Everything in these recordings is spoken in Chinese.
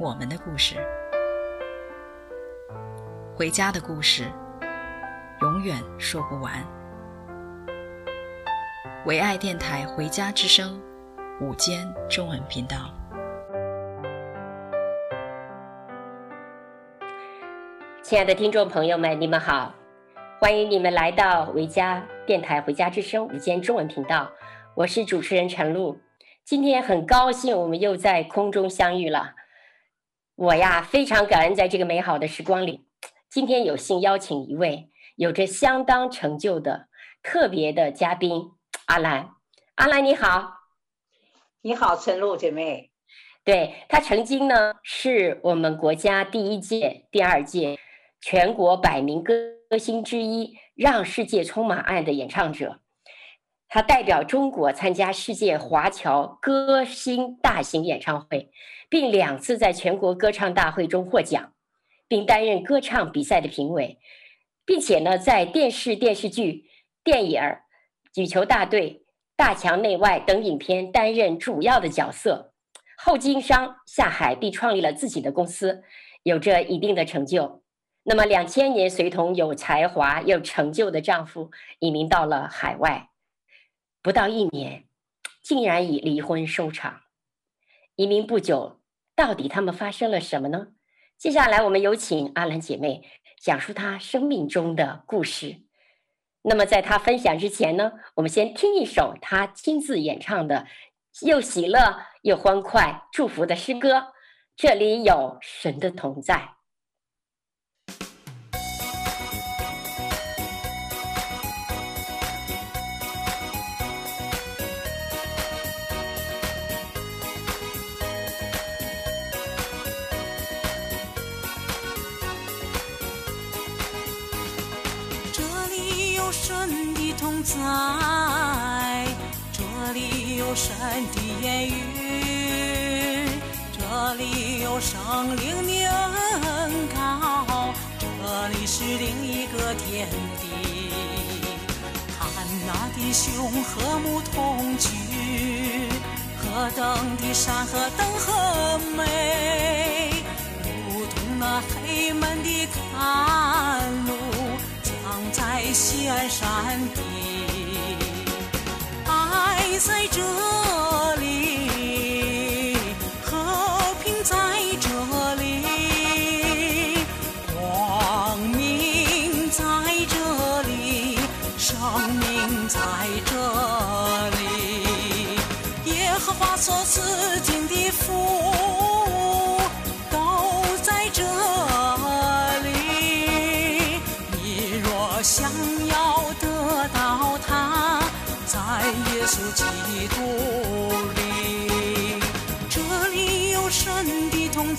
我们的故事，回家的故事，永远说不完。唯爱电台《回家之声》午间中文频道，亲爱的听众朋友们，你们好，欢迎你们来到维家电台《回家之声》午间中文频道。我是主持人陈露，今天很高兴我们又在空中相遇了。我呀非常感恩在这个美好的时光里，今天有幸邀请一位有着相当成就的特别的嘉宾阿兰。阿兰你好，你好陈露姐妹。对，她曾经呢是我们国家第一届、第二届全国百名歌星之一，让世界充满爱的演唱者。他代表中国参加世界华侨歌星大型演唱会，并两次在全国歌唱大会中获奖，并担任歌唱比赛的评委，并且呢，在电视、电视剧、电影儿、羽球大队、大墙内外等影片担任主要的角色。后经商下海，并创立了自己的公司，有着一定的成就。那么，两千年随同有才华又成就的丈夫移民到了海外。不到一年，竟然以离婚收场。移民不久，到底他们发生了什么呢？接下来，我们有请阿兰姐妹讲述她生命中的故事。那么，在她分享之前呢，我们先听一首她亲自演唱的又喜乐又欢快、祝福的诗歌。这里有神的同在。在这里有神的言语，这里有圣灵的恩膏，这里是另一个天地。看那弟兄和睦同居，何等的善，何等和美，如同那黑门的甘露，藏在西安山顶。在这里，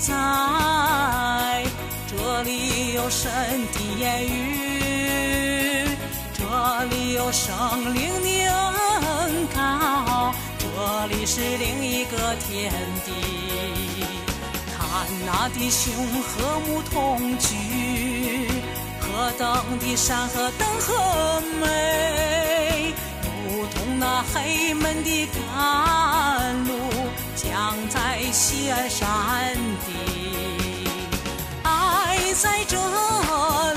在，这里有神的言语，这里有圣灵的恩膏，这里是另一个天地。看那弟兄和睦同居，何等的善，何等和美。如同那黑门的甘露养在雪山底，爱在这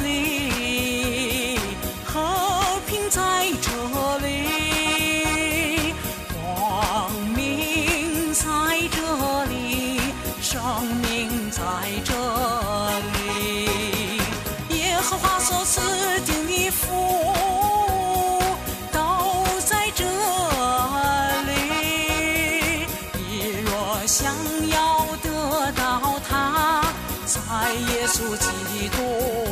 里，想要得到他在耶稣基督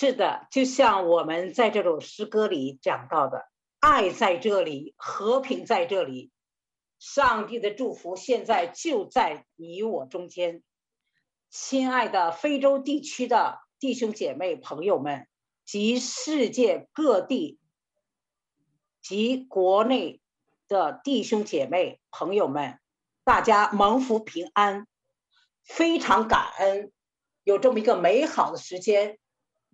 是的，就像我们在这首诗歌里讲到的，爱在这里，和平在这里，上帝的祝福现在就在你我中间。亲爱的非洲地区的弟兄姐妹朋友们，及世界各地及国内的弟兄姐妹朋友们，大家蒙福平安，非常感恩有这么一个美好的时间。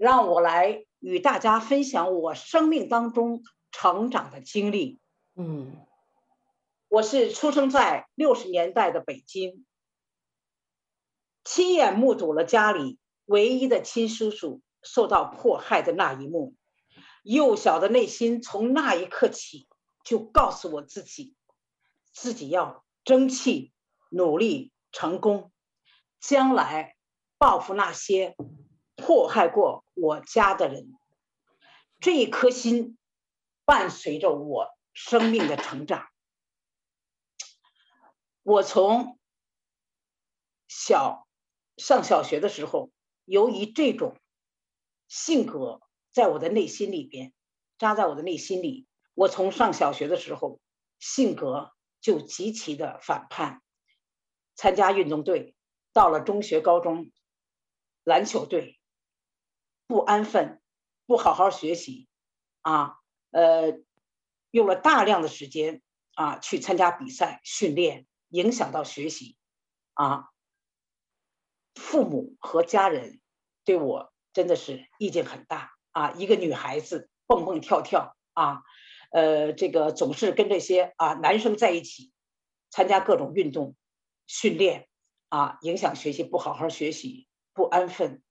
让我来与大家分享我生命当中成长的经历。嗯，我是出生在六十年代的北京，亲眼目睹了家里唯一的亲叔叔受到迫害的那一幕。幼小的内心从那一刻起就告诉我自己，自己要争气、努力、成功，将来报复那些。迫害过我家的人，这一颗心伴随着我生命的成长。我从小上小学的时候，由于这种性格在我的内心里边扎在我的内心里，我从上小学的时候性格就极其的反叛，参加运动队，到了中学、高中，篮球队。不安分，不好好学习，啊，呃，用了大量的时间啊去参加比赛训练，影响到学习，啊，父母和家人对我真的是意见很大啊。一个女孩子蹦蹦跳跳啊，呃，这个总是跟这些啊男生在一起，参加各种运动训练啊，影响学习，不好好学习，不安分。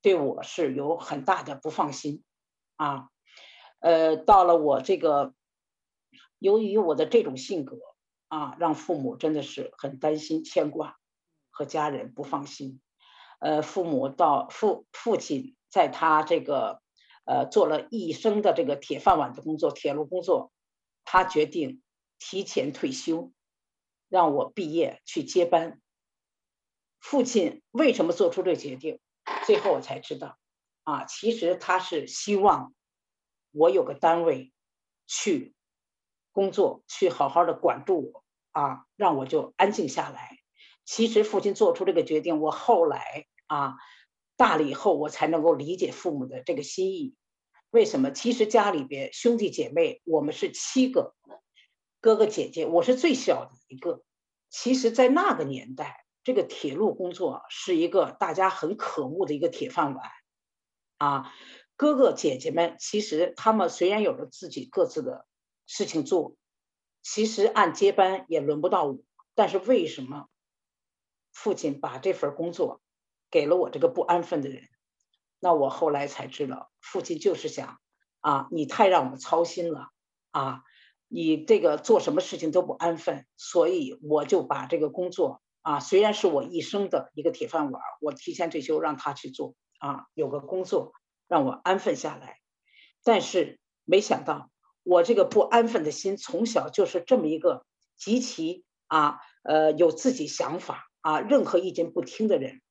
对我是有很大的不放心，啊，呃，到了我这个，由于我的这种性格，啊，让父母真的是很担心、牵挂，和家人不放心。呃，父母到父父亲在他这个，呃，做了一生的这个铁饭碗的工作，铁路工作，他决定提前退休，让我毕业去接班。父亲为什么做出这决定？最后我才知道，啊，其实他是希望我有个单位去工作，去好好的管住我，啊，让我就安静下来。其实父亲做出这个决定，我后来啊大了以后，我才能够理解父母的这个心意。为什么？其实家里边兄弟姐妹，我们是七个哥哥姐姐，我是最小的一个。其实，在那个年代。这个铁路工作是一个大家很渴慕的一个铁饭碗，啊，哥哥姐姐们其实他们虽然有着自己各自的事情做，其实按接班也轮不到我，但是为什么父亲把这份工作给了我这个不安分的人？那我后来才知道，父亲就是想啊，你太让我操心了啊，你这个做什么事情都不安分，所以我就把这个工作。啊，虽然是我一生的一个铁饭碗，我提前退休让他去做啊，有个工作让我安分下来，但是没想到我这个不安分的心从小就是这么一个极其啊呃有自己想法啊，任何意见不听的人。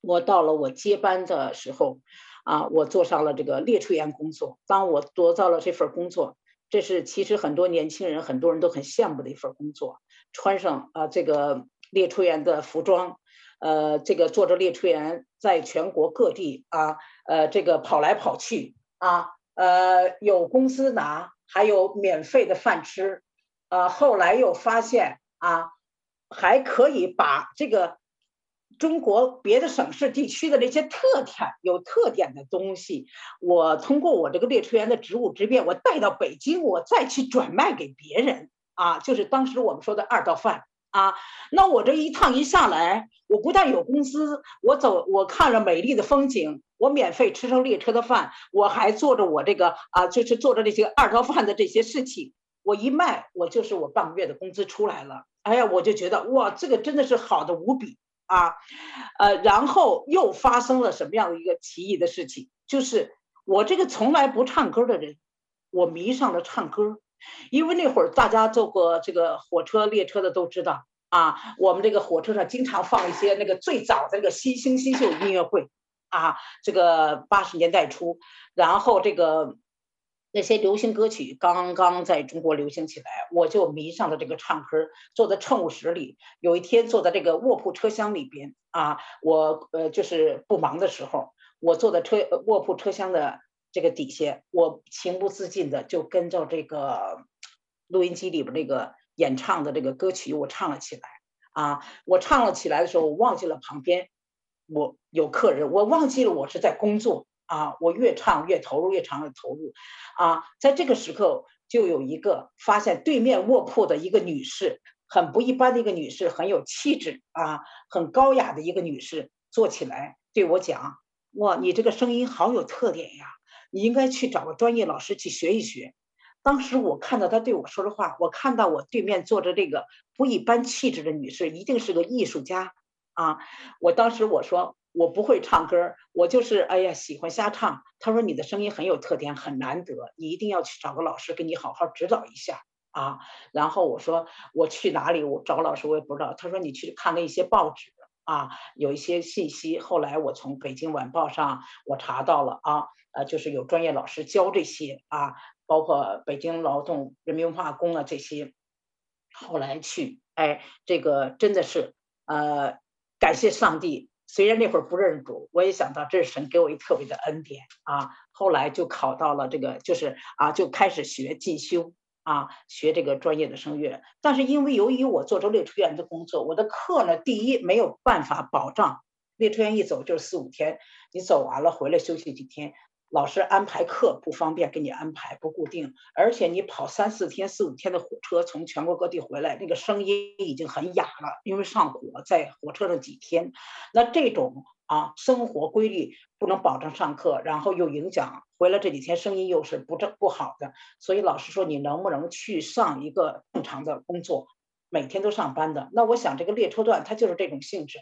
我到了我接班的时候啊，我做上了这个列车员工作。当我得到了这份工作，这是其实很多年轻人很多人都很羡慕的一份工作，穿上啊这个。列车员的服装，呃，这个坐着列车员在全国各地啊，呃，这个跑来跑去啊，呃，有工资拿，还有免费的饭吃，啊，后来又发现啊，还可以把这个中国别的省市地区的那些特产、有特点的东西，我通过我这个列车员的职务之便，我带到北京，我再去转卖给别人啊，就是当时我们说的二道贩。啊，那我这一趟一下来，我不但有工资，我走，我看着美丽的风景，我免费吃上列车的饭，我还做着我这个啊，就是做着这些二道贩的这些事情，我一卖，我就是我半个月的工资出来了。哎呀，我就觉得哇，这个真的是好的无比啊，呃，然后又发生了什么样的一个奇异的事情，就是我这个从来不唱歌的人，我迷上了唱歌。因为那会儿大家坐过这个火车列车的都知道啊，我们这个火车上经常放一些那个最早的那个新星新秀音乐会啊，这个八十年代初，然后这个那些流行歌曲刚刚在中国流行起来，我就迷上了这个唱歌，坐在乘务室里，有一天坐在这个卧铺车厢里边啊，我呃就是不忙的时候，我坐在车卧铺车厢的。这个底下，我情不自禁的就跟着这个录音机里边那个演唱的这个歌曲，我唱了起来。啊，我唱了起来的时候，我忘记了旁边我有客人，我忘记了我是在工作。啊，我越唱越投入，越唱越投入。啊，在这个时刻，就有一个发现对面卧铺的一个女士，很不一般的一个女士，很有气质啊，很高雅的一个女士，坐起来对我讲：“哇，你这个声音好有特点呀！”你应该去找个专业老师去学一学。当时我看到他对我说的话，我看到我对面坐着这个不一般气质的女士，一定是个艺术家啊！我当时我说我不会唱歌，我就是哎呀喜欢瞎唱。他说你的声音很有特点，很难得，你一定要去找个老师给你好好指导一下啊！然后我说我去哪里？我找老师我也不知道。他说你去看了一些报纸啊，有一些信息。后来我从北京晚报上我查到了啊。呃，就是有专业老师教这些啊，包括北京劳动人民化宫啊这些，后来去，哎，这个真的是呃，感谢上帝。虽然那会儿不认主，我也想到这是神给我一特别的恩典啊。后来就考到了这个，就是啊，就开始学进修啊，学这个专业的声乐。但是因为由于我做着列车员的工作，我的课呢，第一没有办法保障列车员一走就是四五天，你走完了回来休息几天。老师安排课不方便给你安排，不固定，而且你跑三四天、四五天的火车，从全国各地回来，那个声音已经很哑了，因为上火在火车上几天，那这种啊生活规律不能保证上课，然后又影响回来这几天声音又是不正不好的，所以老师说你能不能去上一个正常的工作，每天都上班的？那我想这个列车段它就是这种性质，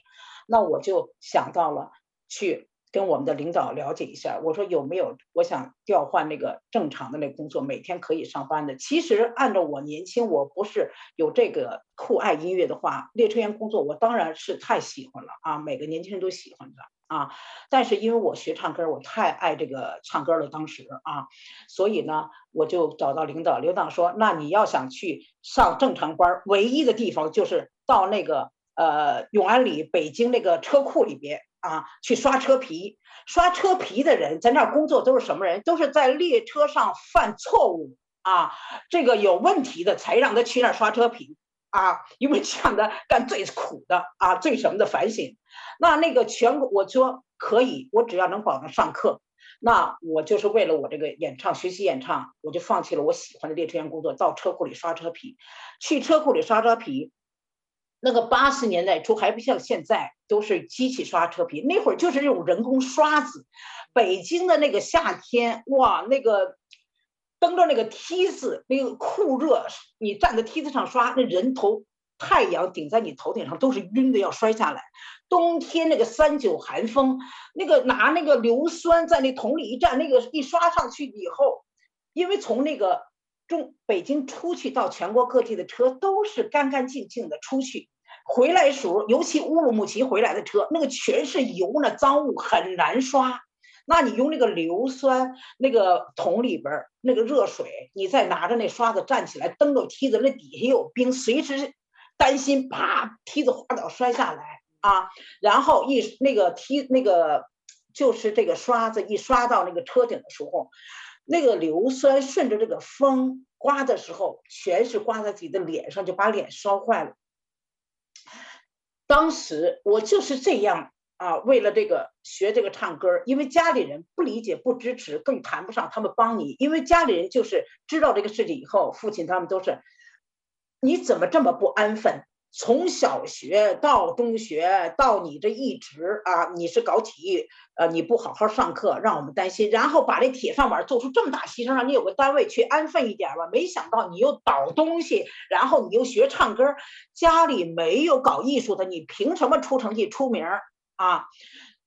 那我就想到了去。跟我们的领导了解一下，我说有没有我想调换那个正常的那工作，每天可以上班的。其实按照我年轻，我不是有这个酷爱音乐的话，列车员工作我当然是太喜欢了啊，每个年轻人都喜欢的啊。但是因为我学唱歌，我太爱这个唱歌了，当时啊，所以呢，我就找到领导，领导说，那你要想去上正常班，唯一的地方就是到那个呃永安里北京那个车库里边。啊，去刷车皮，刷车皮的人在那儿工作都是什么人？都是在列车上犯错误啊，这个有问题的才让他去那儿刷车皮啊，因为这样的干最苦的啊，最什么的反省。那那个全国，我说可以，我只要能保证上课，那我就是为了我这个演唱学习演唱，我就放弃了我喜欢的列车员工作，到车库里刷车皮，去车库里刷车皮。那个八十年代初还不像现在都是机器刷车皮，那会儿就是用人工刷子。北京的那个夏天，哇，那个蹬着那个梯子，那个酷热，你站在梯子上刷，那人头太阳顶在你头顶上都是晕的要摔下来。冬天那个三九寒风，那个拿那个硫酸在那桶里一站，那个一刷上去以后，因为从那个中北京出去到全国各地的车都是干干净净的出去。回来时候，尤其乌鲁木齐回来的车，那个全是油呢，脏物很难刷。那你用那个硫酸，那个桶里边那个热水，你再拿着那刷子站起来，蹬着梯子，那底下有冰，随时担心啪梯子滑倒摔下来啊，然后一那个梯那个就是这个刷子一刷到那个车顶的时候，那个硫酸顺着这个风刮的时候，全是刮在自己的脸上，就把脸烧坏了。当时我就是这样啊，为了这个学这个唱歌，因为家里人不理解、不支持，更谈不上他们帮你，因为家里人就是知道这个事情以后，父亲他们都是，你怎么这么不安分？从小学到中学，到你这一直啊，你是搞体育，呃，你不好好上课，让我们担心，然后把这铁饭碗做出这么大牺牲，让你有个单位去安分一点吧。没想到你又倒东西，然后你又学唱歌，家里没有搞艺术的，你凭什么出成绩出名啊？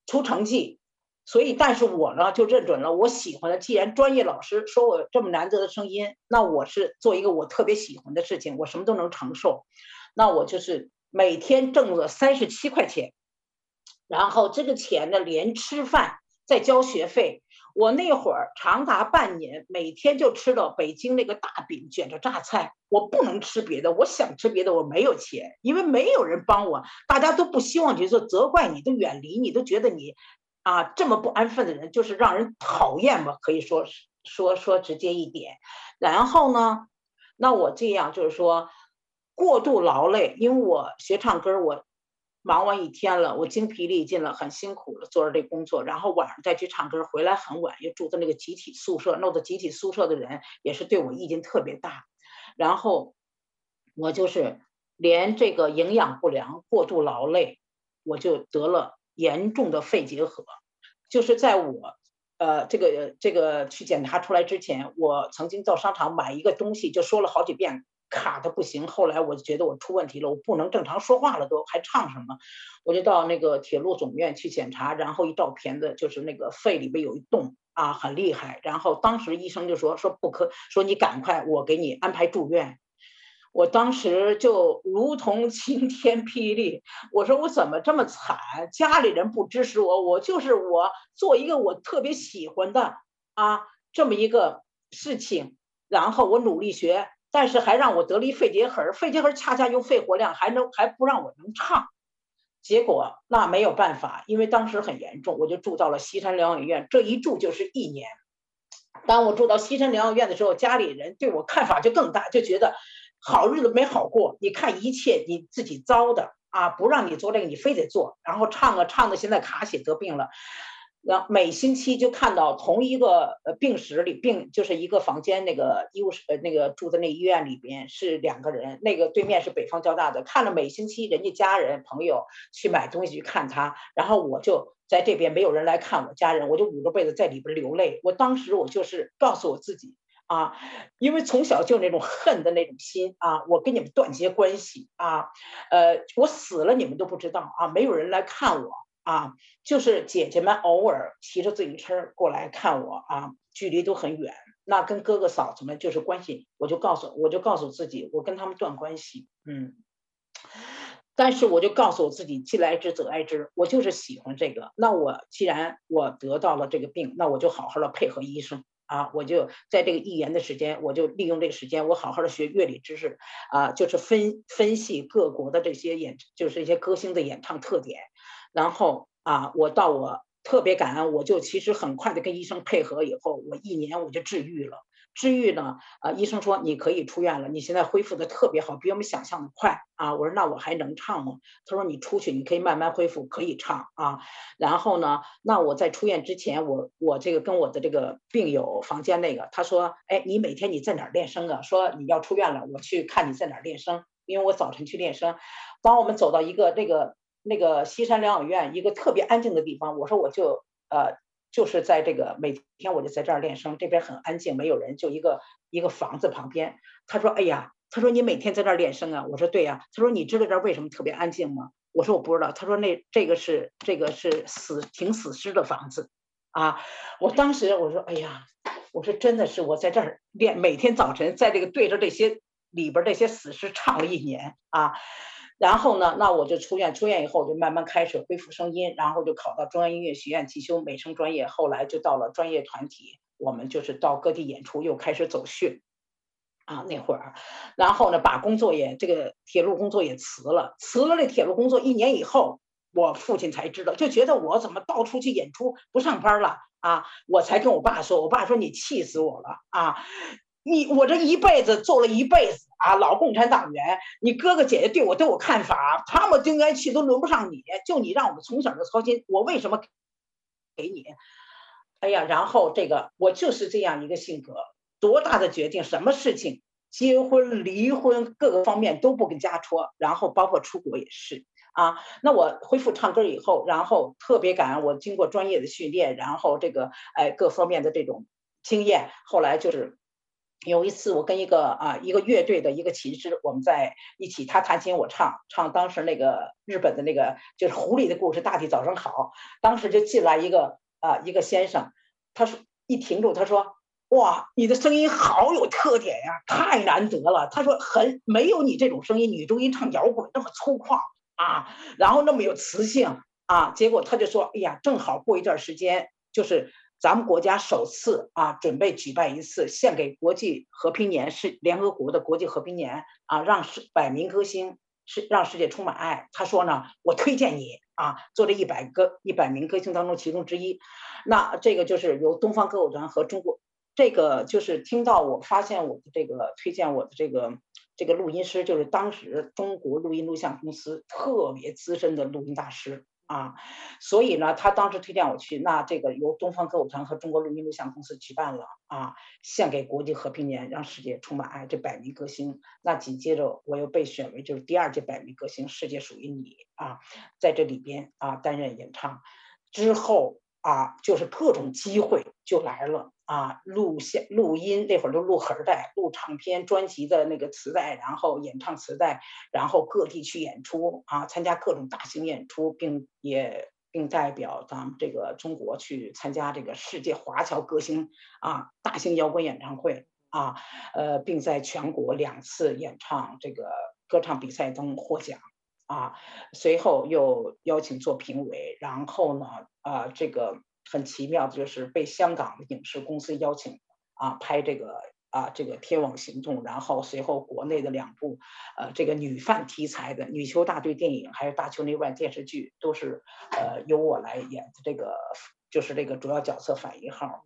出成绩，所以，但是我呢就认准了我喜欢的。既然专业老师说我这么难得的声音，那我是做一个我特别喜欢的事情，我什么都能承受。那我就是每天挣了三十七块钱，然后这个钱呢，连吃饭再交学费。我那会儿长达半年，每天就吃了北京那个大饼卷着榨菜。我不能吃别的，我想吃别的，我没有钱，因为没有人帮我，大家都不希望去做，责怪你，都远离你，都觉得你啊这么不安分的人，就是让人讨厌嘛，可以说说说直接一点。然后呢，那我这样就是说。过度劳累，因为我学唱歌，我忙完一天了，我精疲力尽了，很辛苦了，做着这工作，然后晚上再去唱歌，回来很晚，又住在那个集体宿舍，弄得集体宿舍的人也是对我意见特别大，然后我就是连这个营养不良、过度劳累，我就得了严重的肺结核，就是在我呃这个这个去检查出来之前，我曾经到商场买一个东西，就说了好几遍。卡的不行，后来我就觉得我出问题了，我不能正常说话了，都还唱什么？我就到那个铁路总院去检查，然后一照片子，就是那个肺里边有一洞啊，很厉害。然后当时医生就说说不可，说你赶快，我给你安排住院。我当时就如同晴天霹雳，我说我怎么这么惨？家里人不支持我，我就是我做一个我特别喜欢的啊这么一个事情，然后我努力学。但是还让我得了一肺结核，肺结核恰恰又肺活量还能还不让我能唱，结果那没有办法，因为当时很严重，我就住到了西山疗养院，这一住就是一年。当我住到西山疗养院的时候，家里人对我看法就更大，就觉得好日子没好过，你看一切你自己糟的啊，不让你做这个你非得做，然后唱啊唱的现在卡血得病了。然后每星期就看到同一个呃病室里病就是一个房间，那个医务室呃那个住的那医院里边是两个人，那个对面是北方交大的，看了每星期人家家人朋友去买东西去看他，然后我就在这边没有人来看我家人，我就捂着被子在里边流泪。我当时我就是告诉我自己啊，因为从小就那种恨的那种心啊，我跟你们断绝关系啊，呃我死了你们都不知道啊，没有人来看我。啊，就是姐姐们偶尔骑着自行车过来看我啊，距离都很远。那跟哥哥嫂子们就是关系，我就告诉我就告诉自己，我跟他们断关系。嗯，但是我就告诉我自己，既来之则安之，我就是喜欢这个。那我既然我得到了这个病，那我就好好的配合医生啊，我就在这个一年的时间，我就利用这个时间，我好好的学乐理知识啊，就是分分析各国的这些演，就是一些歌星的演唱特点。然后啊，我到我特别感恩，我就其实很快的跟医生配合以后，我一年我就治愈了。治愈呢，啊，医生说你可以出院了，你现在恢复的特别好，比我们想象的快啊。我说那我还能唱吗？他说你出去，你可以慢慢恢复，可以唱啊。然后呢，那我在出院之前，我我这个跟我的这个病友房间那个，他说，哎，你每天你在哪儿练声啊？说你要出院了，我去看你在哪儿练声，因为我早晨去练声。当我们走到一个那个。那个西山疗养院一个特别安静的地方，我说我就呃就是在这个每天我就在这儿练声，这边很安静，没有人，就一个一个房子旁边。他说：“哎呀，他说你每天在这儿练声啊？”我说：“对呀。”他说：“你知道这儿为什么特别安静吗？”我说：“我不知道。”他说：“那这个是这个是死挺死尸的房子啊！”我当时我说：“哎呀，我说真的是我在这儿练，每天早晨在这个对着这些里边这些死尸唱了一年啊。”然后呢，那我就出院，出院以后我就慢慢开始恢复声音，然后就考到中央音乐学院进修美声专业，后来就到了专业团体，我们就是到各地演出，又开始走穴，啊，那会儿，然后呢，把工作也这个铁路工作也辞了，辞了这铁路工作一年以后，我父亲才知道，就觉得我怎么到处去演出不上班了啊？我才跟我爸说，我爸说你气死我了啊！你我这一辈子做了一辈子啊，老共产党员，你哥哥姐姐对我都有看法，他们就应该去，都轮不上你，就你让我们从小就操心，我为什么给你？哎呀，然后这个我就是这样一个性格，多大的决定，什么事情，结婚、离婚，各个方面都不跟家说，然后包括出国也是啊。那我恢复唱歌以后，然后特别感恩我经过专业的训练，然后这个哎各方面的这种经验，后来就是。有一次，我跟一个啊一个乐队的一个琴师，我们在一起，他弹琴，我唱唱。当时那个日本的那个就是狐狸的故事，大地早上好。当时就进来一个啊一个先生，他说一停住，他说哇，你的声音好有特点呀，太难得了。他说很没有你这种声音，女中音唱摇滚那么粗犷啊，然后那么有磁性啊。结果他就说，哎呀，正好过一段时间就是。咱们国家首次啊，准备举办一次献给国际和平年，是联合国的国际和平年啊，让世百名歌星是让世界充满爱。他说呢，我推荐你啊，做这一百个一百名歌星当中其中之一。那这个就是由东方歌舞团和中国，这个就是听到我发现我的这个推荐我的这个这个录音师，就是当时中国录音录像公司特别资深的录音大师。啊，所以呢，他当时推荐我去，那这个由东方歌舞团和中国录音录像公司举办了啊，献给国际和平年，让世界充满爱这百名歌星，那紧接着我又被选为就是第二届百名歌星，世界属于你啊，在这里边啊担任演唱，之后。啊，就是各种机会就来了啊！录像、录音，那会儿都录盒带、录唱片、专辑的那个磁带，然后演唱磁带，然后各地去演出啊，参加各种大型演出，并也并代表咱们这个中国去参加这个世界华侨歌星啊大型摇滚演唱会啊，呃，并在全国两次演唱这个歌唱比赛中获奖。啊，随后又邀请做评委，然后呢，啊，这个很奇妙就是被香港的影视公司邀请啊，拍这个啊这个《天网行动》，然后随后国内的两部呃这个女犯题材的女囚大队电影，还有大邱内外电视剧，都是呃由我来演这个就是这个主要角色反一号。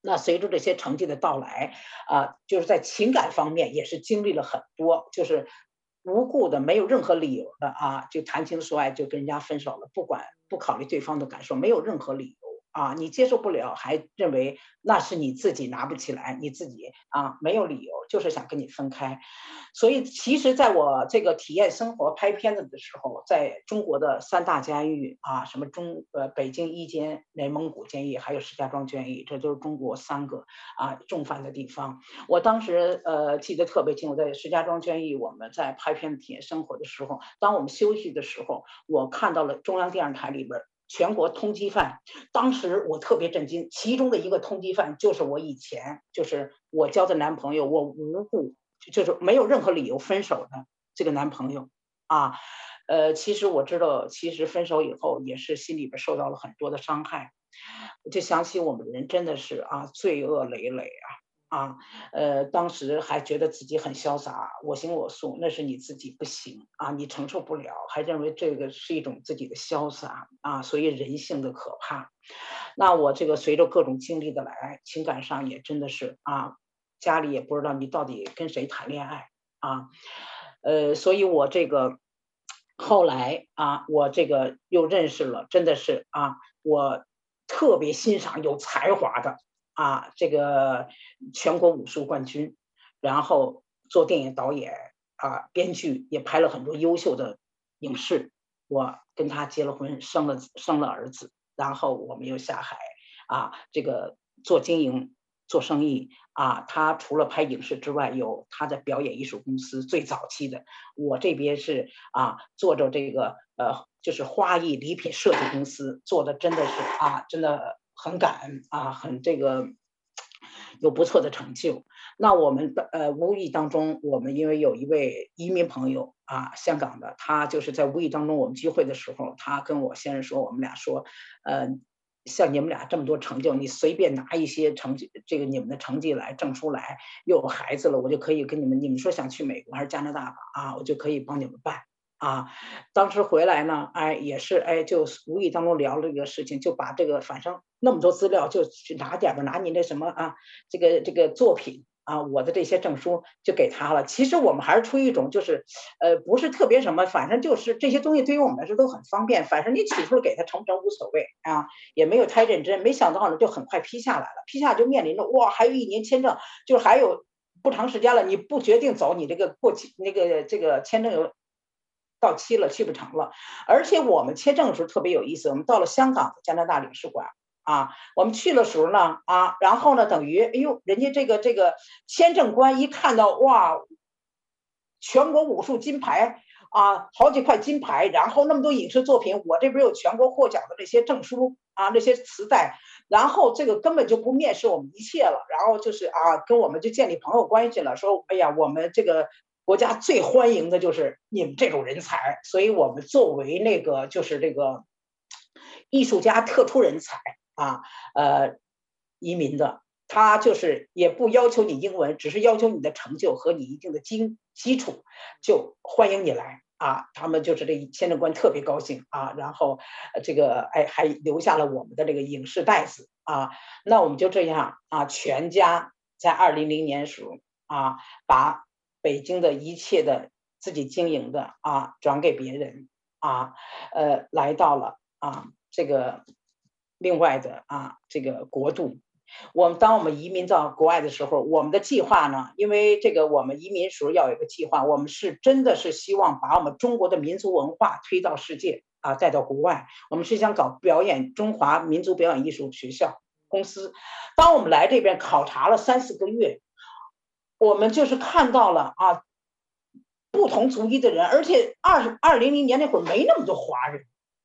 那随着这些成绩的到来啊，就是在情感方面也是经历了很多，就是。无故的，没有任何理由的啊，就谈情说爱就跟人家分手了，不管不考虑对方的感受，没有任何理由。啊，你接受不了，还认为那是你自己拿不起来，你自己啊没有理由，就是想跟你分开。所以，其实在我这个体验生活、拍片子的时候，在中国的三大监狱啊，什么中呃北京一监、内蒙古监狱，还有石家庄监狱，这都是中国三个啊重犯的地方。我当时呃记得特别清楚，在石家庄监狱，我们在拍片子体验生活的时候，当我们休息的时候，我看到了中央电视台里边。全国通缉犯，当时我特别震惊，其中的一个通缉犯就是我以前就是我交的男朋友，我无故就是没有任何理由分手的这个男朋友啊，呃，其实我知道，其实分手以后也是心里边受到了很多的伤害，我就想起我们人真的是啊，罪恶累累啊。啊，呃，当时还觉得自己很潇洒，我行我素，那是你自己不行啊，你承受不了，还认为这个是一种自己的潇洒啊，所以人性的可怕。那我这个随着各种经历的来，情感上也真的是啊，家里也不知道你到底跟谁谈恋爱啊，呃，所以我这个后来啊，我这个又认识了，真的是啊，我特别欣赏有才华的。啊，这个全国武术冠军，然后做电影导演啊，编剧也拍了很多优秀的影视。我跟他结了婚，生了生了儿子，然后我们又下海啊，这个做经营做生意啊。他除了拍影视之外，有他的表演艺术公司，最早期的。我这边是啊，做着这个呃，就是花艺礼品设计公司，做的真的是啊，真的。很感恩啊，很这个有不错的成就。那我们的呃无意当中，我们因为有一位移民朋友啊，香港的，他就是在无意当中我们聚会的时候，他跟我先生说，我们俩说，呃，像你们俩这么多成就，你随便拿一些成绩，这个你们的成绩来证出来，又有孩子了，我就可以跟你们，你们说想去美国还是加拿大吧，啊，我就可以帮你们办。啊，当时回来呢，哎，也是哎，就无意当中聊了这个事情，就把这个反正那么多资料，就去拿点吧，拿你那什么啊，这个这个作品啊，我的这些证书就给他了。其实我们还是出于一种就是，呃，不是特别什么，反正就是这些东西对于我们来说都很方便，反正你取出来给他成不成无所谓啊，也没有太认真。没想到呢，就很快批下来了，批下就面临着哇，还有一年签证，就是还有不长时间了，你不决定走，你这个过期那个这个签证有。到期了，去不成了。而且我们签证的时候特别有意思，我们到了香港加拿大领事馆啊，我们去的时候呢啊，然后呢，等于哎呦，人家这个这个签证官一看到哇，全国武术金牌啊，好几块金牌，然后那么多影视作品，我这边有全国获奖的这些证书啊，那些磁带，然后这个根本就不面试我们一切了，然后就是啊，跟我们就建立朋友关系了，说哎呀，我们这个。国家最欢迎的就是你们这种人才，所以我们作为那个就是这个艺术家特殊人才啊，呃，移民的，他就是也不要求你英文，只是要求你的成就和你一定的基基础，就欢迎你来啊。他们就是这签证官特别高兴啊，然后这个哎还留下了我们的这个影视袋子啊。那我们就这样啊，全家在二零零年时候啊把。北京的一切的自己经营的啊，转给别人啊，呃，来到了啊这个另外的啊这个国度。我们当我们移民到国外的时候，我们的计划呢，因为这个我们移民时候要有个计划，我们是真的是希望把我们中国的民族文化推到世界啊，带到国外。我们是想搞表演中华民族表演艺术学校公司。当我们来这边考察了三四个月。我们就是看到了啊，不同族裔的人，而且二二零零年那会儿没那么多华人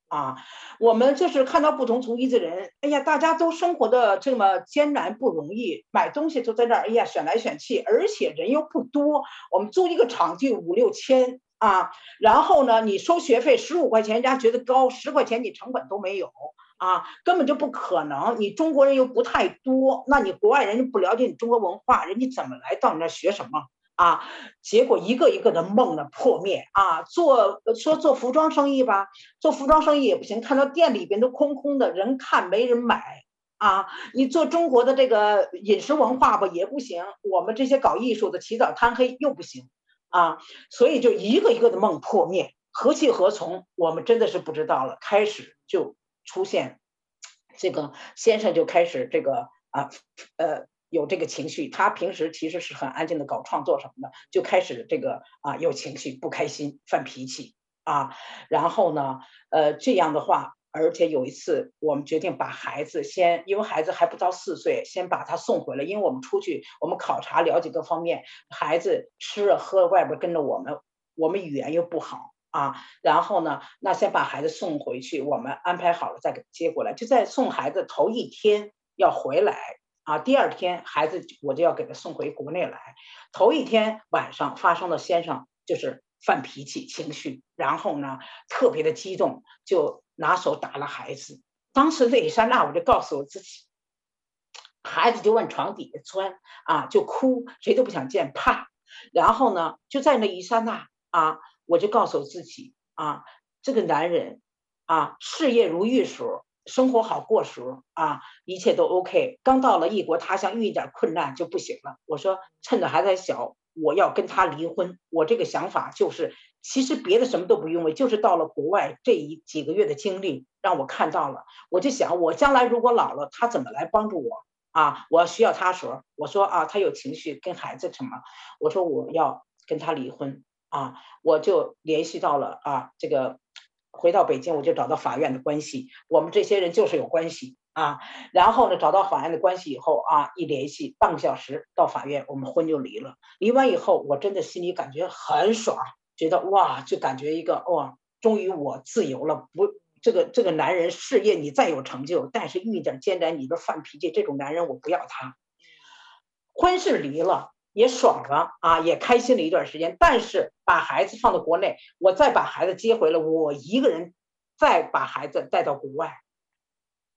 啊。我们就是看到不同族裔的人，哎呀，大家都生活的这么艰难不容易，买东西都在这儿，哎呀，选来选去，而且人又不多。我们租一个场地五六千啊，然后呢，你收学费十五块钱，人家觉得高，十块钱你成本都没有。啊，根本就不可能！你中国人又不太多，那你国外人就不了解你中国文化，人家怎么来到你那学什么啊？结果一个一个的梦呢破灭啊！做说做服装生意吧，做服装生意也不行，看到店里边都空空的，人看没人买啊！你做中国的这个饮食文化吧也不行，我们这些搞艺术的起早贪黑又不行啊！所以就一个一个的梦破灭，何去何从？我们真的是不知道了。开始就。出现，这个先生就开始这个啊，呃，有这个情绪。他平时其实是很安静的，搞创作什么的，就开始这个啊，有情绪，不开心，犯脾气啊。然后呢，呃，这样的话，而且有一次，我们决定把孩子先，因为孩子还不到四岁，先把他送回来。因为我们出去，我们考察了解各方面，孩子吃了喝外边跟着我们，我们语言又不好。啊，然后呢，那先把孩子送回去，我们安排好了再给接过来。就在送孩子头一天要回来啊，第二天孩子我就要给他送回国内来。头一天晚上发生了，先生就是犯脾气、情绪，然后呢特别的激动，就拿手打了孩子。当时那一刹那，我就告诉我自己，孩子就往床底下钻啊，就哭，谁都不想见，怕。然后呢，就在那一刹那啊。我就告诉我自己啊，这个男人啊，事业如玉时候，生活好过时啊，一切都 OK。刚到了异国他乡，遇一点困难就不行了。我说趁着还在小，我要跟他离婚。我这个想法就是，其实别的什么都不用为，就是到了国外这一几个月的经历让我看到了。我就想，我将来如果老了，他怎么来帮助我啊？我需要他时候，我说啊，他有情绪跟孩子什么，我说我要跟他离婚。啊，我就联系到了啊，这个回到北京，我就找到法院的关系。我们这些人就是有关系啊。然后呢，找到法院的关系以后啊，一联系半个小时到法院，我们婚就离了。离完以后，我真的心里感觉很爽，觉得哇，就感觉一个哇，终于我自由了。不，这个这个男人事业你再有成就，但是遇一点艰难你都犯脾气，这种男人我不要他。婚事离了。也爽了啊，也开心了一段时间。但是把孩子放到国内，我再把孩子接回来，我一个人再把孩子带到国外，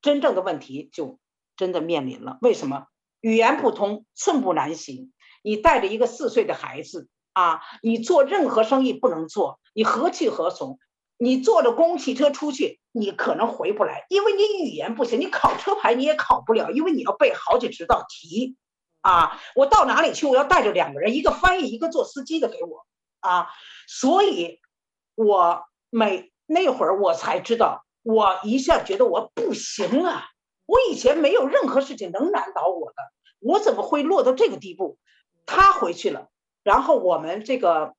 真正的问题就真的面临了。为什么？语言不通，寸步难行。你带着一个四岁的孩子啊，你做任何生意不能做，你何去何从？你坐着公共汽车出去，你可能回不来，因为你语言不行。你考车牌你也考不了，因为你要背好几十道题。啊，我到哪里去，我要带着两个人，一个翻译，一个做司机的给我。啊，所以，我每那会儿我才知道，我一下觉得我不行了。我以前没有任何事情能难倒我的，我怎么会落到这个地步？他回去了，然后我们这个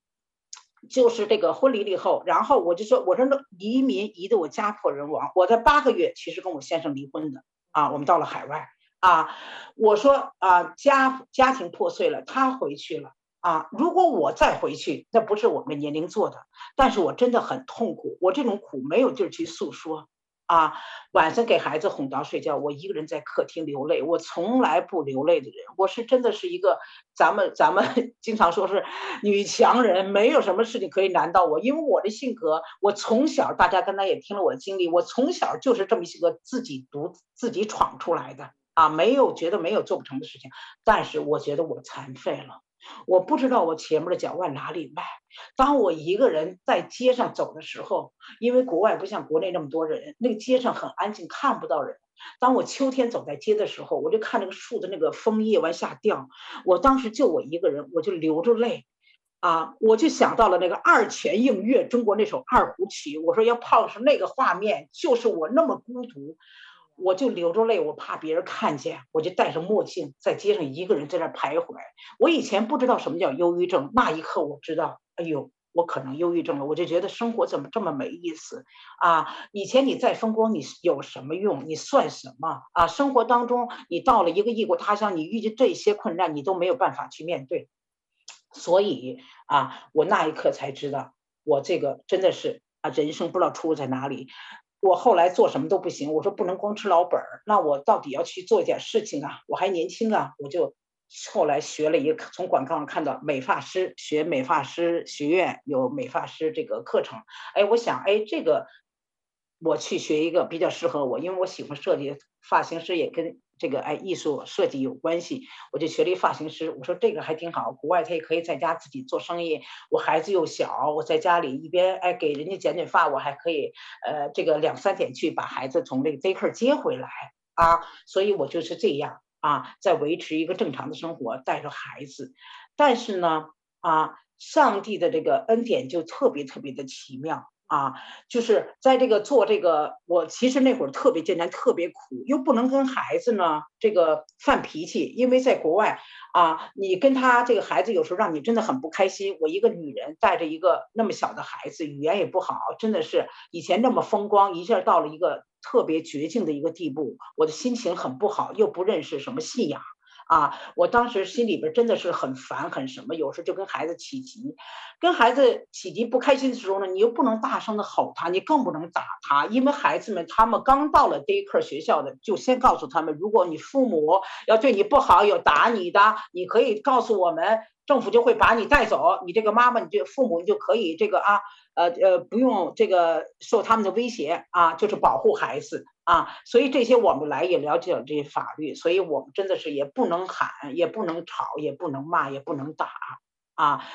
就是这个婚礼了以后，然后我就说，我说那移民移得我家破人亡。我在八个月其实跟我先生离婚的啊，我们到了海外啊，我说啊家家庭破碎了，他回去了啊。如果我再回去，那不是我们年龄做的，但是我真的很痛苦，我这种苦没有地儿去诉说。啊，晚上给孩子哄到睡觉，我一个人在客厅流泪。我从来不流泪的人，我是真的是一个，咱们咱们 经常说是女强人，没有什么事情可以难倒我，因为我的性格，我从小大家刚才也听了我的经历，我从小就是这么一个自己独自己闯出来的啊，没有觉得没有做不成的事情，但是我觉得我残废了。我不知道我前面的脚往哪里迈。当我一个人在街上走的时候，因为国外不像国内那么多人，那个街上很安静，看不到人。当我秋天走在街的时候，我就看那个树的那个枫叶往下掉。我当时就我一个人，我就流着泪，啊，我就想到了那个二泉映月，中国那首二胡曲。我说要泡是那个画面，就是我那么孤独。我就流着泪，我怕别人看见，我就戴着墨镜在街上一个人在那徘徊。我以前不知道什么叫忧郁症，那一刻我知道，哎呦，我可能忧郁症了。我就觉得生活怎么这么没意思啊！以前你再风光，你有什么用？你算什么啊？生活当中，你到了一个异国他乡，你遇见这些困难，你都没有办法去面对。所以啊，我那一刻才知道，我这个真的是啊，人生不知道出路在哪里。我后来做什么都不行，我说不能光吃老本儿，那我到底要去做一点事情啊！我还年轻啊，我就后来学了一个，从广告上看到美发师，学美发师学院有美发师这个课程，哎，我想，哎，这个我去学一个比较适合我，因为我喜欢设计，发型师也跟。这个哎，艺术设计有关系，我就学了一发型师。我说这个还挺好，国外他也可以在家自己做生意。我孩子又小，我在家里一边哎给人家剪剪发，我还可以呃这个两三点去把孩子从这个 daycare 接回来啊。所以我就是这样啊，在维持一个正常的生活，带着孩子。但是呢啊，上帝的这个恩典就特别特别的奇妙。啊，就是在这个做这个，我其实那会儿特别艰难，特别苦，又不能跟孩子呢这个犯脾气，因为在国外啊，你跟他这个孩子有时候让你真的很不开心。我一个女人带着一个那么小的孩子，语言也不好，真的是以前那么风光，一下到了一个特别绝境的一个地步，我的心情很不好，又不认识什么信仰。啊，我当时心里边真的是很烦，很什么，有时候就跟孩子起急，跟孩子起急不开心的时候呢，你又不能大声的吼他，你更不能打他，因为孩子们他们刚到了 daycare 学校的，就先告诉他们，如果你父母要对你不好，有打你的，你可以告诉我们，政府就会把你带走，你这个妈妈，你这父母你就可以这个啊，呃呃，不用这个受他们的威胁啊，就是保护孩子。啊，所以这些我们来也了解了这些法律，所以我们真的是也不能喊，也不能吵，也不能骂，也不能打啊。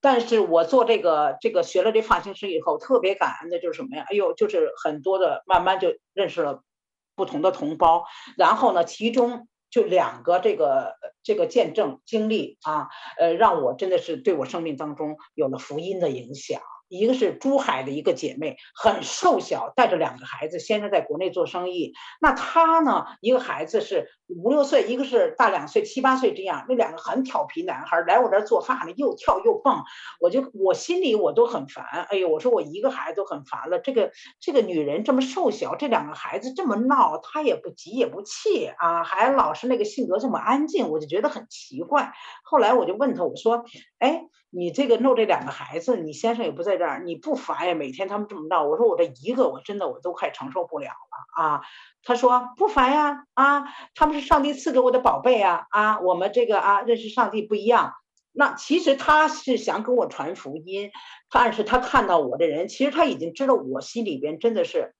但是我做这个这个学了这发型师以后，特别感恩的就是什么呀？哎呦，就是很多的慢慢就认识了不同的同胞，然后呢，其中就两个这个这个见证经历啊，呃，让我真的是对我生命当中有了福音的影响。一个是珠海的一个姐妹，很瘦小，带着两个孩子，先生在国内做生意。那她呢，一个孩子是五六岁，一个是大两岁，七八岁这样。那两个很调皮男孩来我这儿做发呢，又跳又蹦，我就我心里我都很烦。哎呦，我说我一个孩子都很烦了，这个这个女人这么瘦小，这两个孩子这么闹，她也不急也不气啊，还老是那个性格这么安静，我就觉得很奇怪。后来我就问她，我说，哎。你这个弄这两个孩子，你先生也不在这儿，你不烦呀？每天他们这么闹，我说我这一个我真的我都快承受不了了啊！他说不烦呀，啊，他们是上帝赐给我的宝贝啊，啊，我们这个啊认识上帝不一样。那其实他是想跟我传福音，但是他看到我的人，其实他已经知道我心里边真的是。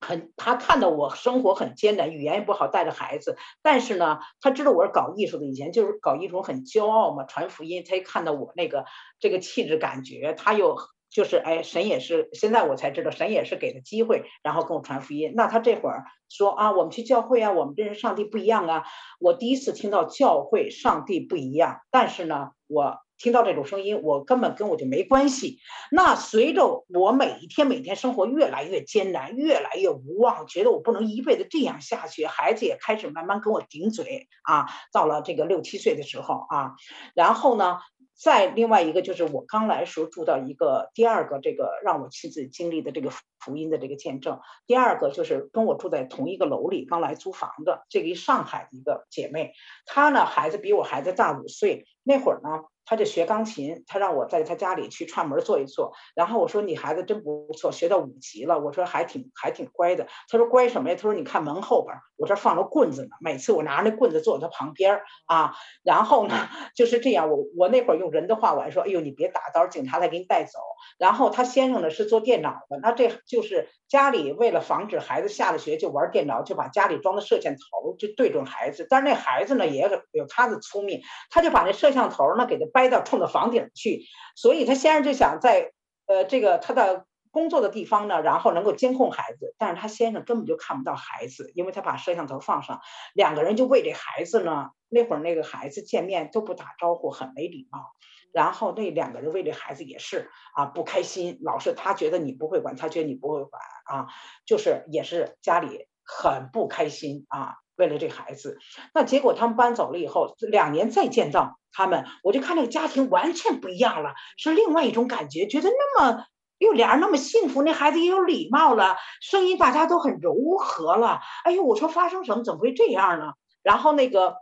很，他看到我生活很艰难，语言也不好，带着孩子。但是呢，他知道我是搞艺术的，以前就是搞艺术，很骄傲嘛，传福音。他一看到我那个这个气质感觉，他又就是哎，神也是现在我才知道，神也是给的机会，然后跟我传福音。那他这会儿说啊，我们去教会啊，我们认识上帝不一样啊。我第一次听到教会上帝不一样，但是呢，我。听到这种声音，我根本跟我就没关系。那随着我每一天每天生活越来越艰难，越来越无望，觉得我不能一辈子这样下去。孩子也开始慢慢跟我顶嘴啊。到了这个六七岁的时候啊，然后呢，再另外一个就是我刚来时候住到一个第二个这个让我亲自经历的这个福音的这个见证。第二个就是跟我住在同一个楼里，刚来租房的这个一上海的一个姐妹，她呢孩子比我孩子大五岁，那会儿呢。他就学钢琴，他让我在他家里去串门坐一坐。然后我说：“你孩子真不错，学到五级了。”我说：“还挺还挺乖的。”他说：“乖什么呀？”他说：“你看门后边，我这放着棍子呢。每次我拿着那棍子坐他旁边啊。然后呢，就是这样。我我那会儿用人的话，我还说：‘哎呦，你别打，到时候警察来给你带走。’然后他先生呢是做电脑的，那这就是家里为了防止孩子下了学就玩电脑，就把家里装的摄像头就对准孩子。但是那孩子呢也有有他的聪明，他就把那摄像头呢给他。掰到冲着房顶去，所以他先生就想在呃这个他的工作的地方呢，然后能够监控孩子，但是他先生根本就看不到孩子，因为他把摄像头放上，两个人就为这孩子呢，那会儿那个孩子见面都不打招呼，很没礼貌，然后那两个人为这孩子也是啊不开心，老是他觉得你不会管，他觉得你不会管啊，就是也是家里很不开心啊。为了这孩子，那结果他们搬走了以后，两年再见到他们，我就看那个家庭完全不一样了，是另外一种感觉，觉得那么又俩人那么幸福，那孩子也有礼貌了，声音大家都很柔和了。哎呦，我说发生什么？怎么会这样呢？然后那个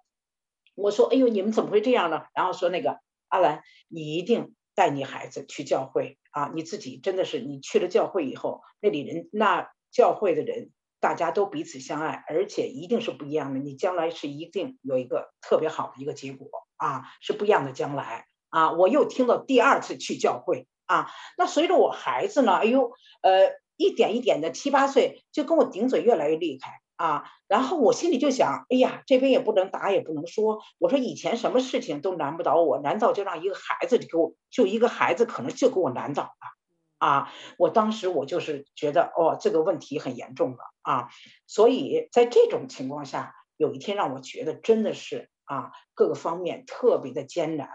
我说，哎呦，你们怎么会这样呢？然后说那个阿兰，你一定带你孩子去教会啊！你自己真的是，你去了教会以后，那里人那教会的人。大家都彼此相爱，而且一定是不一样的。你将来是一定有一个特别好的一个结果啊，是不一样的将来啊！我又听到第二次去教会啊，那随着我孩子呢，哎呦，呃，一点一点的七八岁就跟我顶嘴越来越厉害啊，然后我心里就想，哎呀，这边也不能打，也不能说，我说以前什么事情都难不倒我，难道就让一个孩子给我，就一个孩子可能就给我难倒了？啊我当时我就是觉得哦，这个问题很严重了啊，所以在这种情况下，有一天让我觉得真的是啊，各个方面特别的艰难，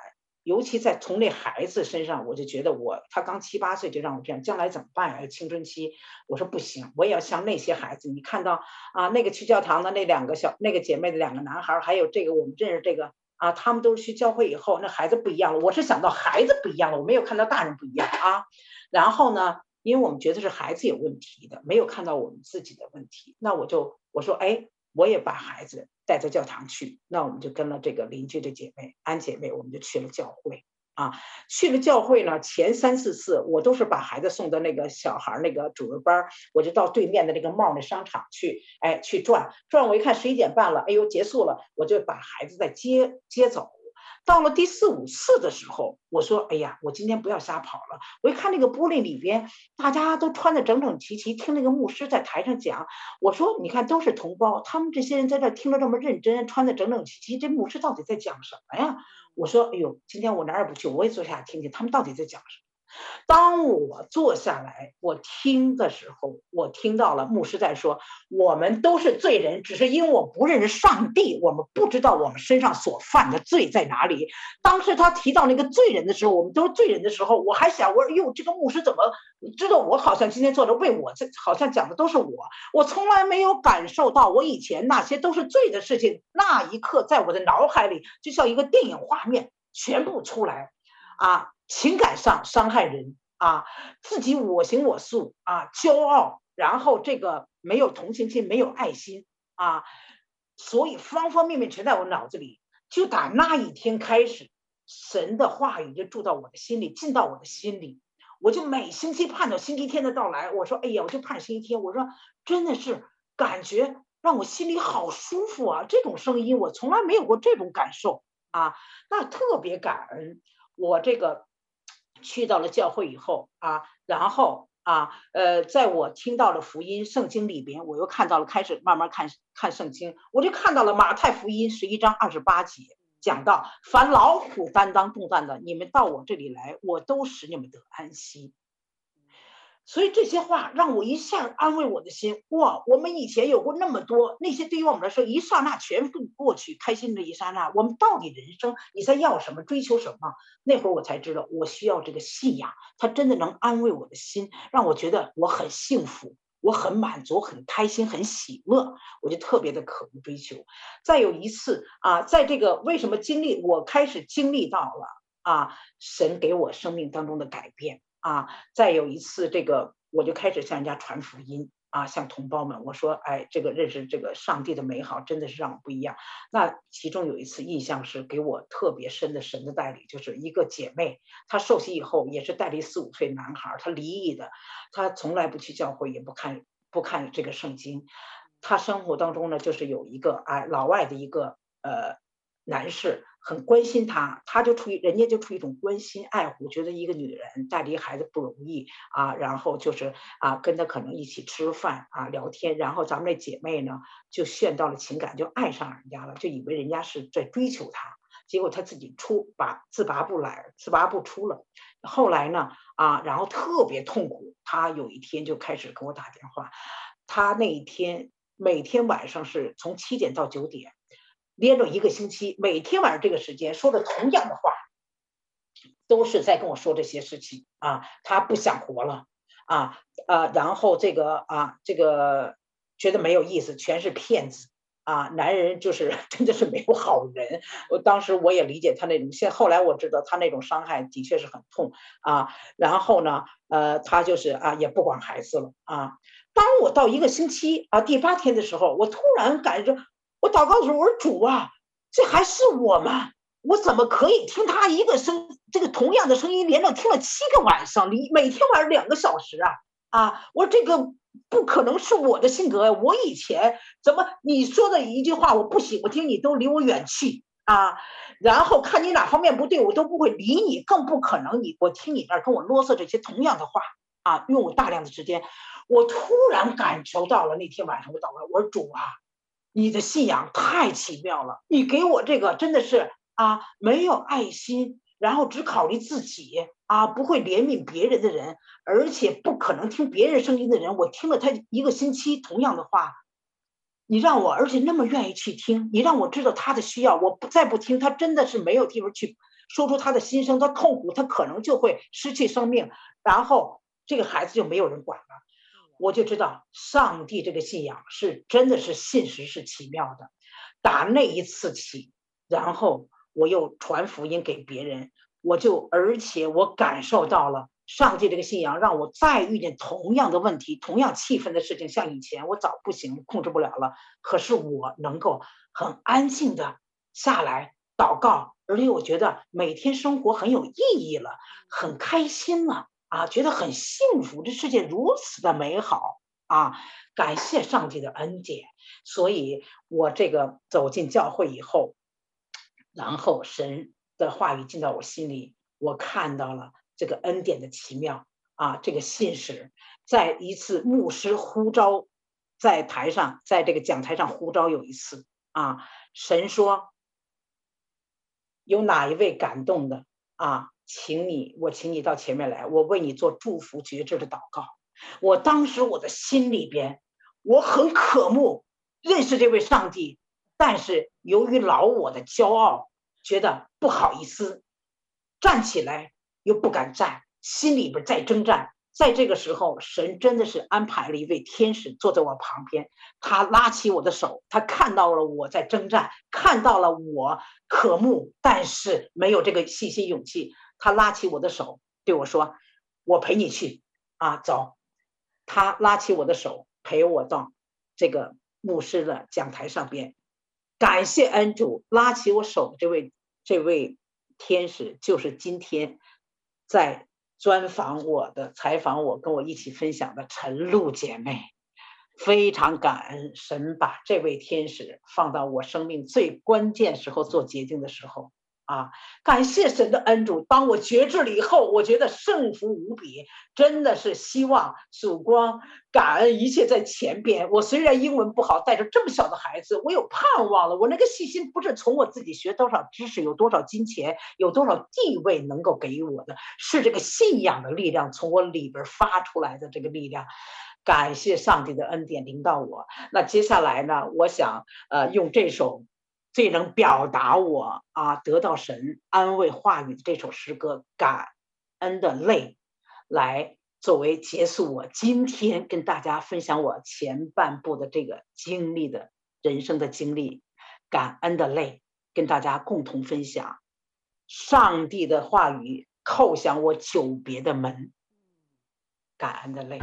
尤其在从那孩子身上，我就觉得我他刚七八岁就让我这样，将来怎么办呀？青春期，我说不行，我也要像那些孩子，你看到啊，那个去教堂的那两个小那个姐妹的两个男孩，还有这个我们认识这个啊，他们都是去教会以后，那孩子不一样了。我是想到孩子不一样了，我没有看到大人不一样啊。然后呢，因为我们觉得是孩子有问题的，没有看到我们自己的问题，那我就我说，哎，我也把孩子带到教堂去，那我们就跟了这个邻居的姐妹安姐妹，我们就去了教会啊。去了教会呢，前三四次我都是把孩子送到那个小孩那个主日班，我就到对面的那个茂那商场去，哎，去转转。我一看十一点半了，哎呦，结束了，我就把孩子再接接走。到了第四五次的时候，我说：“哎呀，我今天不要瞎跑了。”我一看那个玻璃里边，大家都穿的整整齐齐，听那个牧师在台上讲。我说：“你看，都是同胞，他们这些人在这听着这么认真，穿的整整齐齐，这牧师到底在讲什么呀？”我说：“哎呦，今天我哪儿也不去，我也坐下来听听他们到底在讲什么。”当我坐下来，我听的时候，我听到了牧师在说：“我们都是罪人，只是因为我不认识上帝，我们不知道我们身上所犯的罪在哪里。”当时他提到那个罪人的时候，我们都是罪人的时候，我还想：“我说，哟，这个牧师怎么知道我好像今天坐着为我，这好像讲的都是我，我从来没有感受到我以前那些都是罪的事情。”那一刻，在我的脑海里，就像一个电影画面全部出来，啊。情感上伤害人啊，自己我行我素啊，骄傲，然后这个没有同情心，没有爱心啊，所以方方面面全在我脑子里。就打那一天开始，神的话语就住到我的心里，进到我的心里。我就每星期盼着星期天的到来。我说，哎呀，我就盼星期天。我说，真的是感觉让我心里好舒服啊！这种声音我从来没有过这种感受啊，那特别感恩我这个。去到了教会以后啊，然后啊，呃，在我听到了福音圣经里边，我又看到了，开始慢慢看看圣经，我就看到了马太福音十一章二十八节，讲到凡老虎担当重担的，你们到我这里来，我都使你们得安息。所以这些话让我一下安慰我的心。哇，我们以前有过那么多那些对于我们来说一刹那全部过去，开心的一刹那。我们到底人生你在要什么，追求什么？那会儿我才知道，我需要这个信仰，它真的能安慰我的心，让我觉得我很幸福，我很满足，很开心，很喜乐。我就特别的渴望追求。再有一次啊，在这个为什么经历，我开始经历到了啊，神给我生命当中的改变。啊，再有一次，这个我就开始向人家传福音啊，向同胞们我说，哎，这个认识这个上帝的美好，真的是让我不一样。那其中有一次印象是给我特别深的神的带领，就是一个姐妹，她受洗以后也是带了一四五岁男孩，她离异的，她从来不去教会，也不看不看这个圣经，她生活当中呢，就是有一个哎老外的一个呃男士。很关心她，她就出于人家就出于一种关心爱护，觉得一个女人带着一孩子不容易啊，然后就是啊跟他可能一起吃饭啊聊天，然后咱们这姐妹呢就陷到了情感，就爱上人家了，就以为人家是在追求她，结果她自己出拔自拔不来，自拔不出了。后来呢啊，然后特别痛苦，她有一天就开始给我打电话，她那一天每天晚上是从七点到九点。连着一个星期，每天晚上这个时间说的同样的话，都是在跟我说这些事情啊。他不想活了啊啊，然后这个啊这个觉得没有意思，全是骗子啊。男人就是 真的是没有好人。我当时我也理解他那种，现后来我知道他那种伤害的确是很痛啊。然后呢，呃，他就是啊也不管孩子了啊。当我到一个星期啊第八天的时候，我突然感觉。我祷告的时候，我说主啊，这还是我吗？我怎么可以听他一个声，这个同样的声音连着听了七个晚上，离每天晚上两个小时啊啊！我说这个不可能是我的性格呀！我以前怎么你说的一句话我不喜欢听，你都离我远去啊？然后看你哪方面不对，我都不会理你，更不可能你我听你那儿跟我啰嗦这些同样的话啊，用我大量的时间。我突然感受到了那天晚上我祷告，我说主啊。你的信仰太奇妙了，你给我这个真的是啊，没有爱心，然后只考虑自己啊，不会怜悯别人的人，而且不可能听别人声音的人。我听了他一个星期同样的话，你让我，而且那么愿意去听，你让我知道他的需要，我不再不听，他真的是没有地方去说出他的心声，他痛苦，他可能就会失去生命，然后这个孩子就没有人管了。我就知道上帝这个信仰是真的是信实是奇妙的，打那一次起，然后我又传福音给别人，我就而且我感受到了上帝这个信仰，让我再遇见同样的问题、同样气愤的事情，像以前我早不行，控制不了了，可是我能够很安静的下来祷告，而且我觉得每天生活很有意义了，很开心了。啊，觉得很幸福，这世界如此的美好啊！感谢上帝的恩典，所以我这个走进教会以后，然后神的话语进到我心里，我看到了这个恩典的奇妙啊！这个信使在一次牧师呼召，在台上，在这个讲台上呼召有一次啊，神说有哪一位感动的啊？请你，我请你到前面来，我为你做祝福决志的祷告。我当时我的心里边，我很渴慕认识这位上帝，但是由于老我的骄傲，觉得不好意思站起来，又不敢站，心里边在征战。在这个时候，神真的是安排了一位天使坐在我旁边，他拉起我的手，他看到了我在征战，看到了我渴慕，但是没有这个信心勇气。他拉起我的手，对我说：“我陪你去啊，走。”他拉起我的手，陪我到这个牧师的讲台上边。感谢恩主，拉起我手的这位这位天使，就是今天在专访我的、采访我、跟我一起分享的陈露姐妹。非常感恩神把这位天使放到我生命最关键时候做决定的时候。啊！感谢神的恩主，当我觉知了以后，我觉得幸福无比，真的是希望曙光，感恩一切在前边。我虽然英文不好，带着这么小的孩子，我有盼望了。我那个信心不是从我自己学多少知识，有多少金钱，有多少地位能够给予我的，是这个信仰的力量从我里边发出来的这个力量。感谢上帝的恩典临到我。那接下来呢，我想呃用这首。最能表达我啊，得到神安慰话语的这首诗歌《感恩的泪》，来作为结束我今天跟大家分享我前半部的这个经历的人生的经历，《感恩的泪》跟大家共同分享，上帝的话语叩响我久别的门，感恩的泪。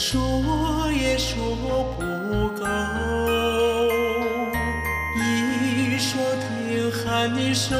说也说不够。一双钉寒的手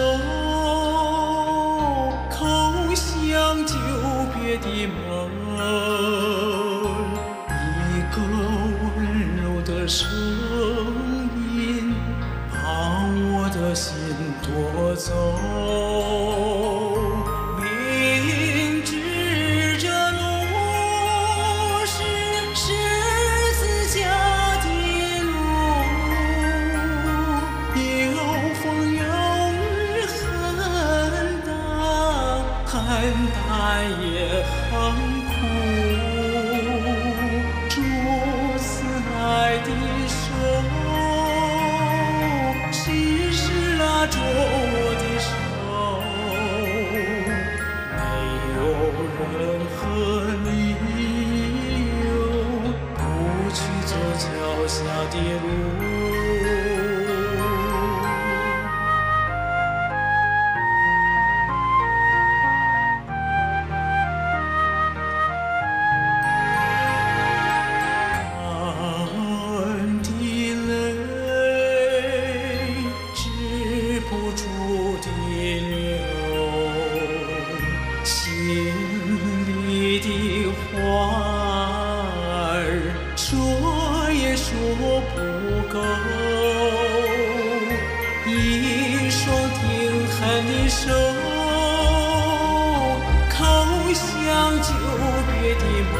月的门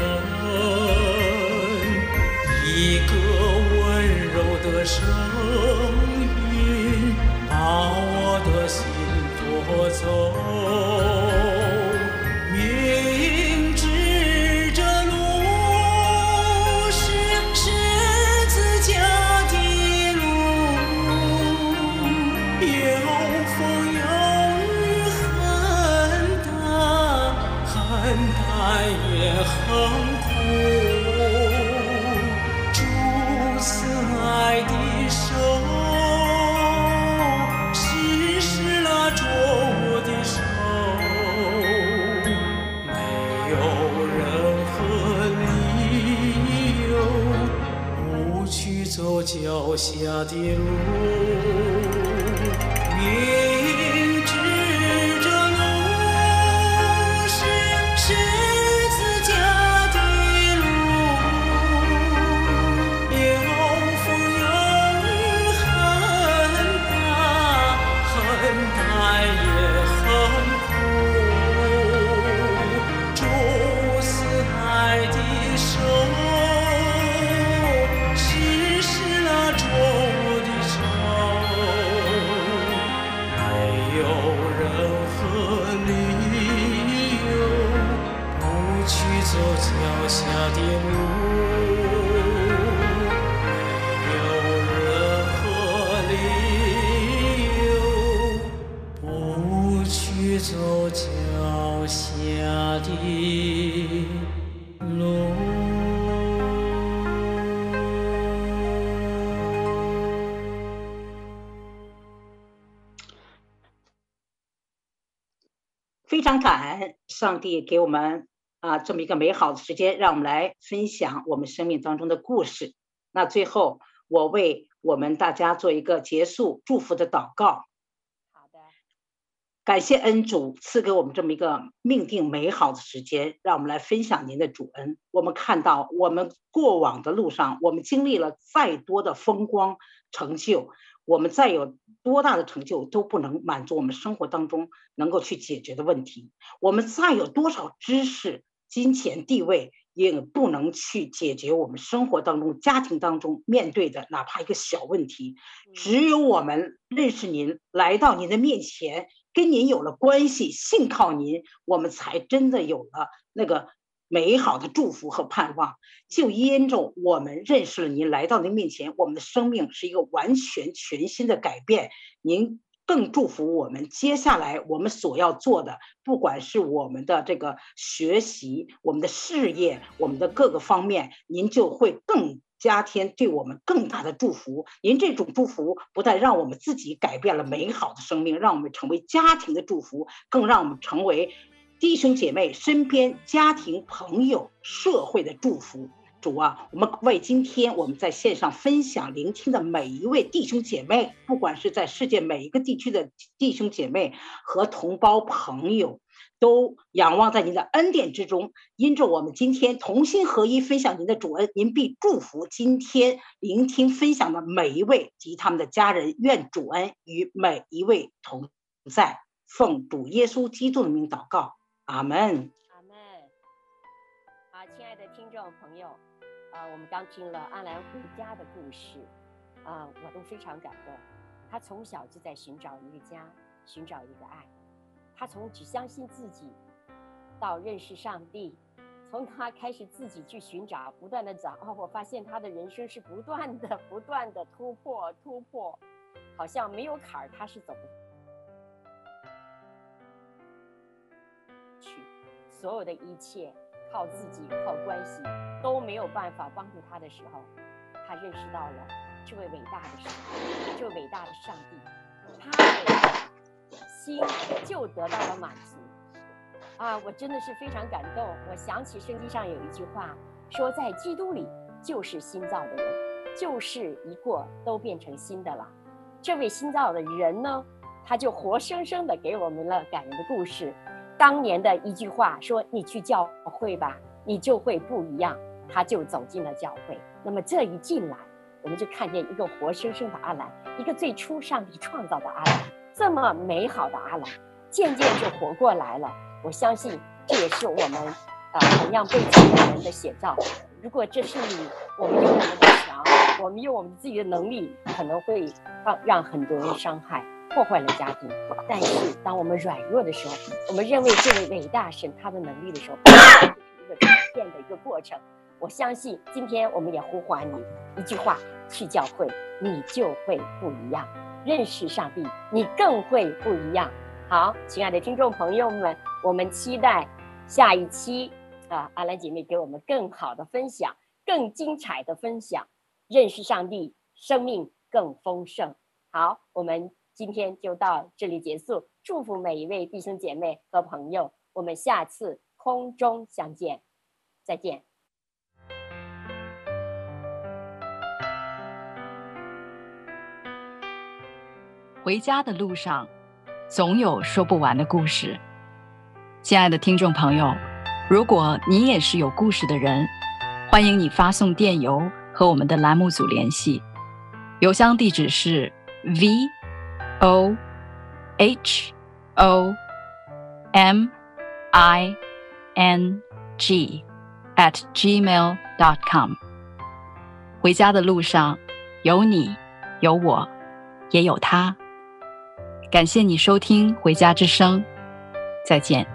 一个温柔的声音把我的心夺走 not Jerusalem. 下的路非常感恩上帝给我们啊这么一个美好的时间让我们来分享我们生命当中的故事。那最后我为我们大家做一个结束祝福的祷告。感谢恩主赐给我们这么一个命定美好的时间，让我们来分享您的主恩。我们看到我们过往的路上，我们经历了再多的风光成就，我们再有多大的成就都不能满足我们生活当中能够去解决的问题。我们再有多少知识、金钱、地位，也不能去解决我们生活当中、家庭当中面对的哪怕一个小问题。只有我们认识您，来到您的面前。跟您有了关系，信靠您，我们才真的有了那个美好的祝福和盼望。就因着我们认识了您，来到您面前，我们的生命是一个完全全新的改变。您更祝福我们，接下来我们所要做的，不管是我们的这个学习、我们的事业、我们的各个方面，您就会更。加添对我们更大的祝福。您这种祝福不但让我们自己改变了美好的生命，让我们成为家庭的祝福，更让我们成为弟兄姐妹身边家庭、朋友、社会的祝福。主啊，我们为今天我们在线上分享、聆听的每一位弟兄姐妹，不管是在世界每一个地区的弟兄姐妹和同胞朋友。都仰望在您的恩典之中，因着我们今天同心合一分享您的主恩，您必祝福今天聆听分享的每一位及他们的家人。愿主恩与每一位同在，奉主耶稣基督的名祷告，阿门。阿门。好，亲爱的听众朋友，啊，我们刚听了阿兰回家的故事，啊，我都非常感动。他从小就在寻找一个家，寻找一个爱。他从只相信自己，到认识上帝，从他开始自己去寻找，不断的找，哦，我发现他的人生是不断的、不断的突破、突破，好像没有坎儿他是走不去，所有的一切靠自己、靠关系都没有办法帮助他的时候，他认识到了这位伟大的神，这位伟大的上帝，他的。心就得到了满足，啊，我真的是非常感动。我想起圣经上有一句话，说在基督里就是新造的人，旧事一过都变成新的了。这位新造的人呢，他就活生生的给我们了感人的故事。当年的一句话说：“你去教会吧，你就会不一样。”他就走进了教会。那么这一进来，我们就看见一个活生生的阿兰，一个最初上帝创造的阿兰。这么美好的阿兰，渐渐就活过来了。我相信这也是我们啊、呃、同样被造的人的写照。如果这是你，我们有我们的强，我们有我们自己的能力，可能会让让很多人伤害，破坏了家庭。但是当我们软弱的时候，我们认为这位伟大神他的能力的时候，这是一个改变的一个过程。我相信今天我们也呼唤你一句话：去教会，你就会不一样。认识上帝，你更会不一样。好，亲爱的听众朋友们，我们期待下一期啊，阿兰姐妹给我们更好的分享，更精彩的分享，认识上帝，生命更丰盛。好，我们今天就到这里结束，祝福每一位弟兄姐妹和朋友，我们下次空中相见，再见。回家的路上，总有说不完的故事。亲爱的听众朋友，如果你也是有故事的人，欢迎你发送电邮和我们的栏目组联系。邮箱地址是 v o h o m i n g at gmail dot com。回家的路上，有你，有我，也有他。感谢你收听《回家之声》，再见。